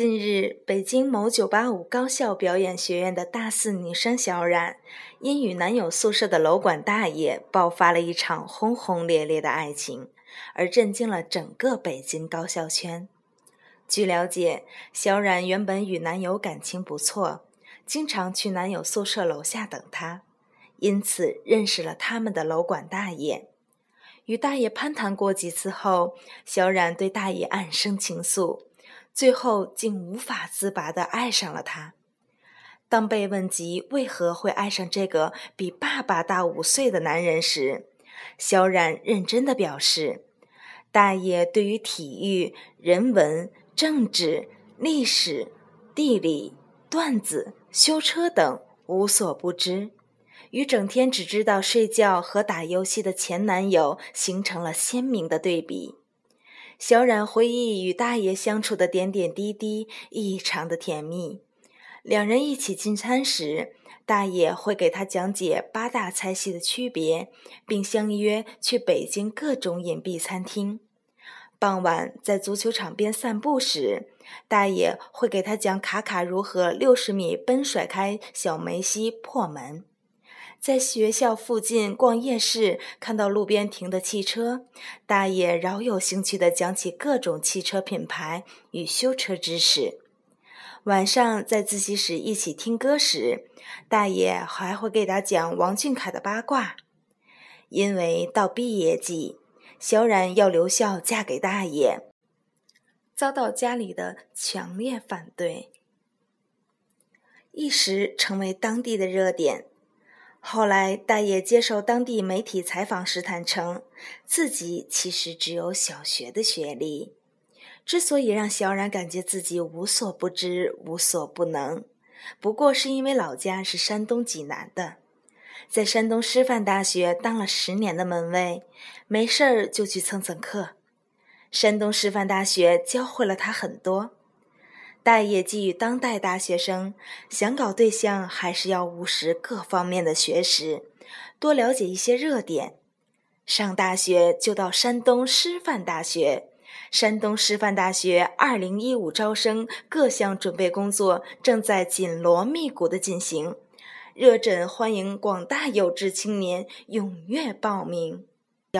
近日，北京某985高校表演学院的大四女生小冉，因与男友宿舍的楼管大爷爆发了一场轰轰烈烈的爱情，而震惊了整个北京高校圈。据了解，小冉原本与男友感情不错，经常去男友宿舍楼下等他，因此认识了他们的楼管大爷。与大爷攀谈过几次后，小冉对大爷暗生情愫。最后竟无法自拔地爱上了他。当被问及为何会爱上这个比爸爸大五岁的男人时，萧冉认真地表示：“大爷对于体育、人文、政治、历史、地理、段子、修车等无所不知，与整天只知道睡觉和打游戏的前男友形成了鲜明的对比。”小冉回忆与大爷相处的点点滴滴，异常的甜蜜。两人一起进餐时，大爷会给他讲解八大菜系的区别，并相约去北京各种隐蔽餐厅。傍晚在足球场边散步时，大爷会给他讲卡卡如何六十米奔甩开小梅西破门。在学校附近逛夜市，看到路边停的汽车，大爷饶有兴趣地讲起各种汽车品牌与修车知识。晚上在自习室一起听歌时，大爷还会给他讲王俊凯的八卦。因为到毕业季，小冉要留校嫁给大爷，遭到家里的强烈反对，一时成为当地的热点。后来，大爷接受当地媒体采访时坦诚，自己其实只有小学的学历。之所以让小冉感觉自己无所不知、无所不能，不过是因为老家是山东济南的，在山东师范大学当了十年的门卫，没事儿就去蹭蹭课。山东师范大学教会了他很多。大爷寄予当代大学生，想搞对象还是要务实各方面的学识，多了解一些热点。上大学就到山东师范大学。山东师范大学二零一五招生各项准备工作正在紧锣密鼓的进行，热忱欢迎广大有志青年踊跃报名。